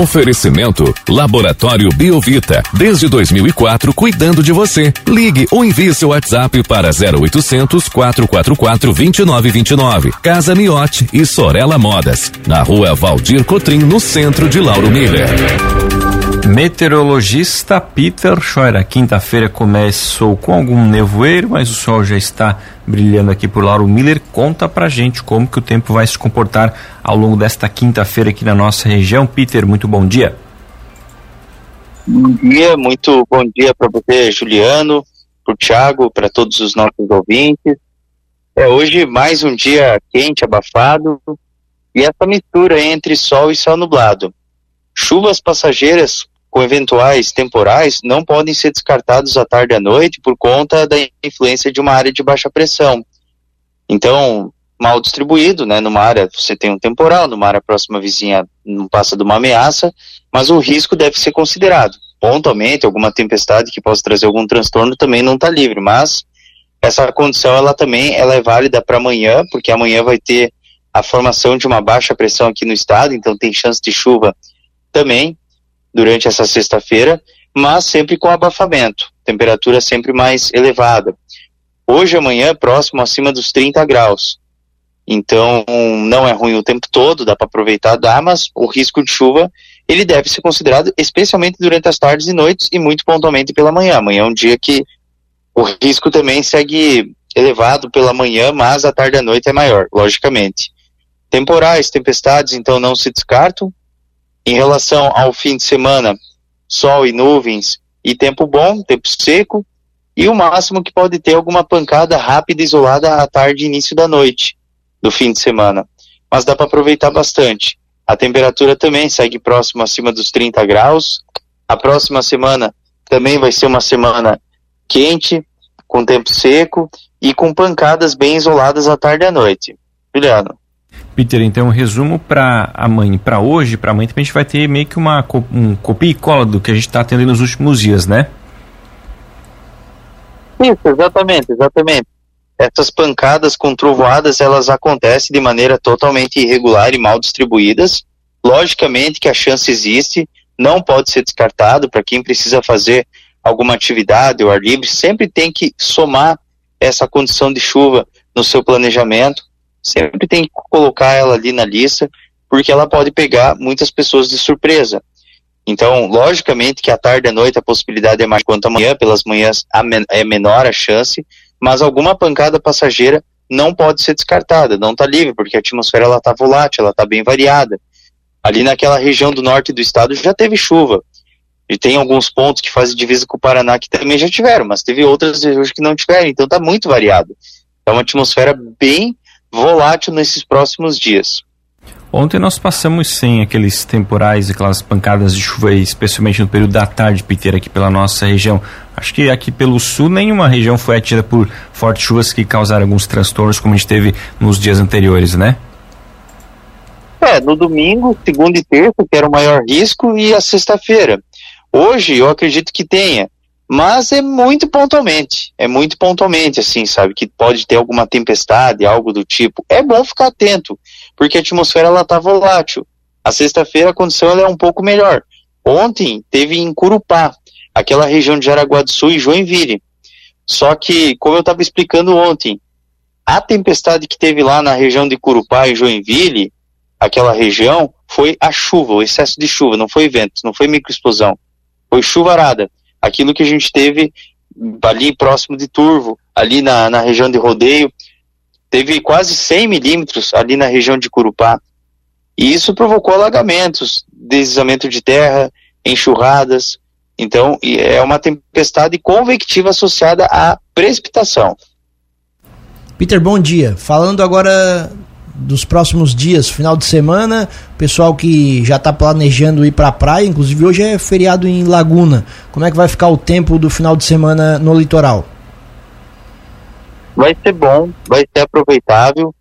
Oferecimento Laboratório Biovita. Desde 2004, cuidando de você. Ligue ou envie seu WhatsApp para 0800 444 2929. Casa Miote e Sorella Modas. Na rua Valdir Cotrim, no centro de Lauro Miller. Meteorologista Peter Scheuer. Quinta-feira começou com algum nevoeiro, mas o sol já está brilhando aqui por Lauro Miller. Conta pra gente como que o tempo vai se comportar ao longo desta quinta-feira aqui na nossa região. Peter, muito bom dia. Bom dia, muito bom dia para você, Juliano, para o Thiago, para todos os nossos ouvintes. É hoje mais um dia quente, abafado, e essa mistura entre sol e céu nublado. Chuvas passageiras com eventuais temporais não podem ser descartados à tarde e à noite por conta da influência de uma área de baixa pressão. Então, mal distribuído, né? Numa área você tem um temporal, numa área próxima vizinha não passa de uma ameaça, mas o risco deve ser considerado. Pontualmente, alguma tempestade que possa trazer algum transtorno também não está livre, mas essa condição ela também ela é válida para amanhã, porque amanhã vai ter a formação de uma baixa pressão aqui no estado, então tem chance de chuva também durante essa sexta-feira, mas sempre com abafamento, temperatura sempre mais elevada. Hoje, amanhã, próximo acima dos 30 graus. Então, não é ruim o tempo todo, dá para aproveitar, dá, mas o risco de chuva, ele deve ser considerado especialmente durante as tardes e noites e muito pontualmente pela manhã. Amanhã é um dia que o risco também segue elevado pela manhã, mas a tarde e a noite é maior, logicamente. Temporais, tempestades, então não se descartam, em relação ao fim de semana, sol e nuvens e tempo bom, tempo seco, e o máximo que pode ter alguma pancada rápida isolada à tarde e início da noite do fim de semana. Mas dá para aproveitar bastante. A temperatura também segue próximo acima dos 30 graus. A próxima semana também vai ser uma semana quente, com tempo seco e com pancadas bem isoladas à tarde e à noite. Juliano. Peter, então, um resumo para amanhã, para hoje, para amanhã, a gente vai ter meio que uma um copia e cola do que a gente está tendo nos últimos dias, né? Isso, exatamente, exatamente. Essas pancadas com trovoadas, elas acontecem de maneira totalmente irregular e mal distribuídas. Logicamente que a chance existe, não pode ser descartado para quem precisa fazer alguma atividade ou ar livre, sempre tem que somar essa condição de chuva no seu planejamento sempre tem que colocar ela ali na lista, porque ela pode pegar muitas pessoas de surpresa. Então, logicamente que à tarde e à noite a possibilidade é mais quanto amanhã, pelas manhãs é menor a chance, mas alguma pancada passageira não pode ser descartada, não está livre, porque a atmosfera ela está volátil, ela está bem variada. Ali naquela região do norte do estado já teve chuva. E tem alguns pontos que fazem divisa com o Paraná que também já tiveram, mas teve outras regiões que não tiveram, então está muito variado. É uma atmosfera bem volátil nesses próximos dias. Ontem nós passamos sem aqueles temporais, aquelas pancadas de chuva, especialmente no período da tarde, Peter, aqui pela nossa região. Acho que aqui pelo sul nenhuma região foi atingida por fortes chuvas que causaram alguns transtornos, como a gente teve nos dias anteriores, né? É, no domingo, segunda e terça, que era o maior risco, e a sexta-feira. Hoje, eu acredito que tenha mas é muito pontualmente, é muito pontualmente, assim, sabe, que pode ter alguma tempestade, algo do tipo. É bom ficar atento, porque a atmosfera ela tá volátil. A sexta-feira a condição ela é um pouco melhor. Ontem teve em Curupá, aquela região de Jaraguá do Sul e Joinville. Só que, como eu estava explicando ontem, a tempestade que teve lá na região de Curupá e Joinville, aquela região, foi a chuva, o excesso de chuva, não foi vento, não foi microexplosão. Foi chuvarada aquilo que a gente teve ali próximo de Turvo, ali na, na região de Rodeio, teve quase 100 milímetros ali na região de Curupá. E isso provocou alagamentos, deslizamento de terra, enxurradas. Então, é uma tempestade convectiva associada à precipitação. Peter, bom dia. Falando agora dos próximos dias, final de semana, pessoal que já está planejando ir para a praia, inclusive hoje é feriado em Laguna. Como é que vai ficar o tempo do final de semana no litoral? Vai ser bom, vai ser aproveitável.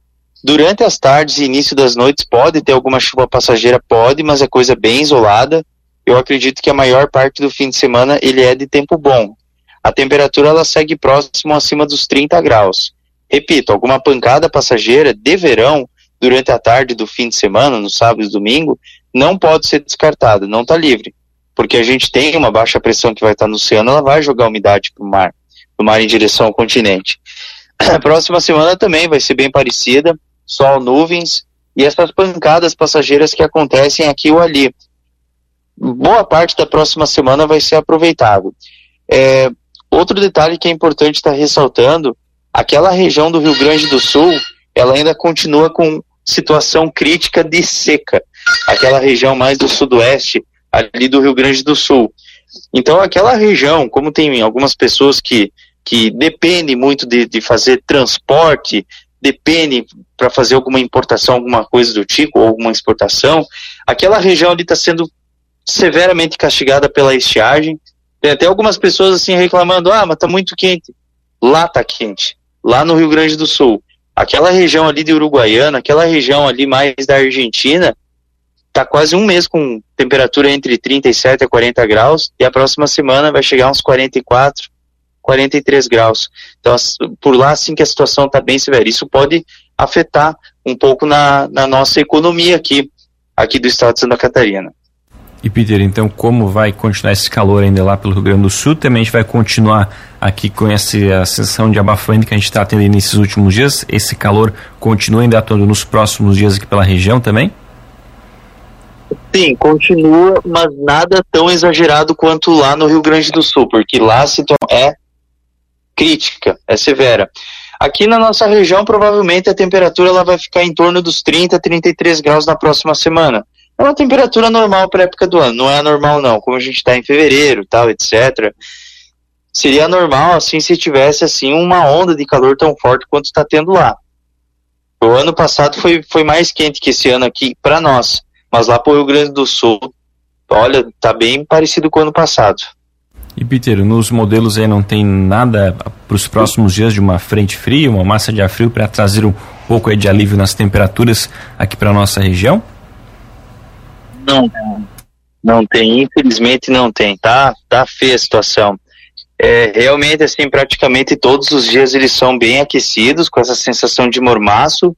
Durante as tardes e início das noites pode ter alguma chuva passageira, pode, mas é coisa bem isolada. Eu acredito que a maior parte do fim de semana ele é de tempo bom. A temperatura ela segue próximo acima dos 30 graus. Repito, alguma pancada passageira de verão durante a tarde do fim de semana, no sábado e domingo, não pode ser descartada, não está livre, porque a gente tem uma baixa pressão que vai estar tá no oceano, ela vai jogar umidade para o mar, do mar em direção ao continente. A próxima semana também vai ser bem parecida, sol, nuvens e essas pancadas passageiras que acontecem aqui ou ali. Boa parte da próxima semana vai ser aproveitado. É, outro detalhe que é importante estar ressaltando, aquela região do Rio Grande do Sul, ela ainda continua com situação crítica de seca. Aquela região mais do sudoeste, ali do Rio Grande do Sul. Então, aquela região, como tem algumas pessoas que, que dependem muito de, de fazer transporte, dependem para fazer alguma importação, alguma coisa do tipo, ou alguma exportação, aquela região ali está sendo severamente castigada pela estiagem. Tem até algumas pessoas assim reclamando, ah, mas está muito quente. Lá está quente. Lá no Rio Grande do Sul. Aquela região ali de Uruguaiana, aquela região ali mais da Argentina, está quase um mês com temperatura entre 37 a 40 graus e a próxima semana vai chegar uns 44, 43 graus. Então, por lá, assim que a situação está bem severa. Isso pode afetar um pouco na, na nossa economia aqui, aqui do estado de Santa Catarina. E Peter, então como vai continuar esse calor ainda lá pelo Rio Grande do Sul? Também a gente vai continuar aqui com essa sensação de abafamento que a gente está tendo nesses últimos dias? Esse calor continua ainda atuando nos próximos dias aqui pela região também? Sim, continua, mas nada tão exagerado quanto lá no Rio Grande do Sul, porque lá a situação é crítica, é severa. Aqui na nossa região, provavelmente a temperatura ela vai ficar em torno dos 30, 33 graus na próxima semana. É uma temperatura normal para época do ano, não é normal não, como a gente está em fevereiro, tal, etc. Seria normal assim se tivesse assim uma onda de calor tão forte quanto está tendo lá. O ano passado foi, foi mais quente que esse ano aqui para nós, mas lá para o Rio Grande do Sul, olha, tá bem parecido com o ano passado. E Peter, nos modelos aí não tem nada para os próximos dias de uma frente fria, uma massa de ar frio para trazer um pouco de alívio nas temperaturas aqui para nossa região? Não, não tem, infelizmente não tem, tá? Tá feia a situação. É, realmente, assim, praticamente todos os dias eles são bem aquecidos, com essa sensação de mormaço,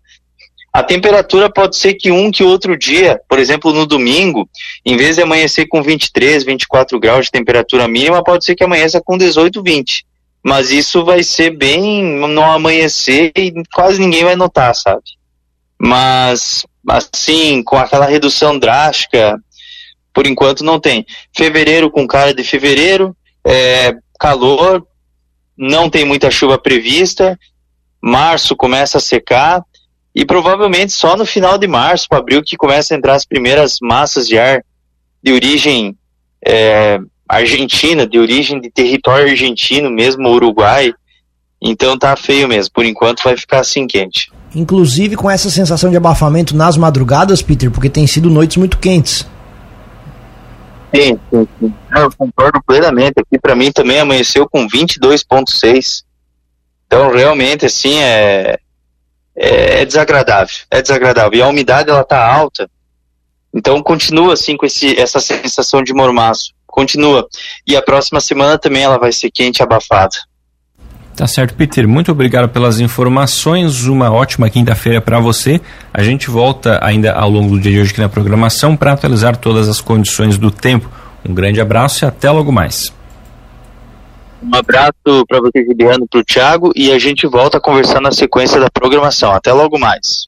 a temperatura pode ser que um que outro dia, por exemplo, no domingo, em vez de amanhecer com 23, 24 graus de temperatura mínima, pode ser que amanheça com 18, 20. Mas isso vai ser bem no amanhecer e quase ninguém vai notar, sabe? Mas, assim, com aquela redução drástica, por enquanto não tem. Fevereiro com cara de fevereiro, é, calor, não tem muita chuva prevista, março começa a secar, e provavelmente só no final de março, para abril, que começa a entrar as primeiras massas de ar de origem é, argentina, de origem de território argentino, mesmo Uruguai. Então tá feio mesmo. Por enquanto vai ficar assim quente. Inclusive com essa sensação de abafamento nas madrugadas, Peter, porque tem sido noites muito quentes. Sim, sim, sim. Eu concordo plenamente. Aqui para mim também amanheceu com 22,6. Então realmente assim é é, é, desagradável, é desagradável. E a umidade ela tá alta, então continua assim com esse, essa sensação de mormaço, continua. E a próxima semana também ela vai ser quente e abafada. Tá certo, Peter. Muito obrigado pelas informações. Uma ótima quinta-feira para você. A gente volta ainda ao longo do dia de hoje aqui na programação para atualizar todas as condições do tempo. Um grande abraço e até logo mais. Um abraço para você, Juliano, para o Thiago, e a gente volta a conversar na sequência da programação. Até logo mais.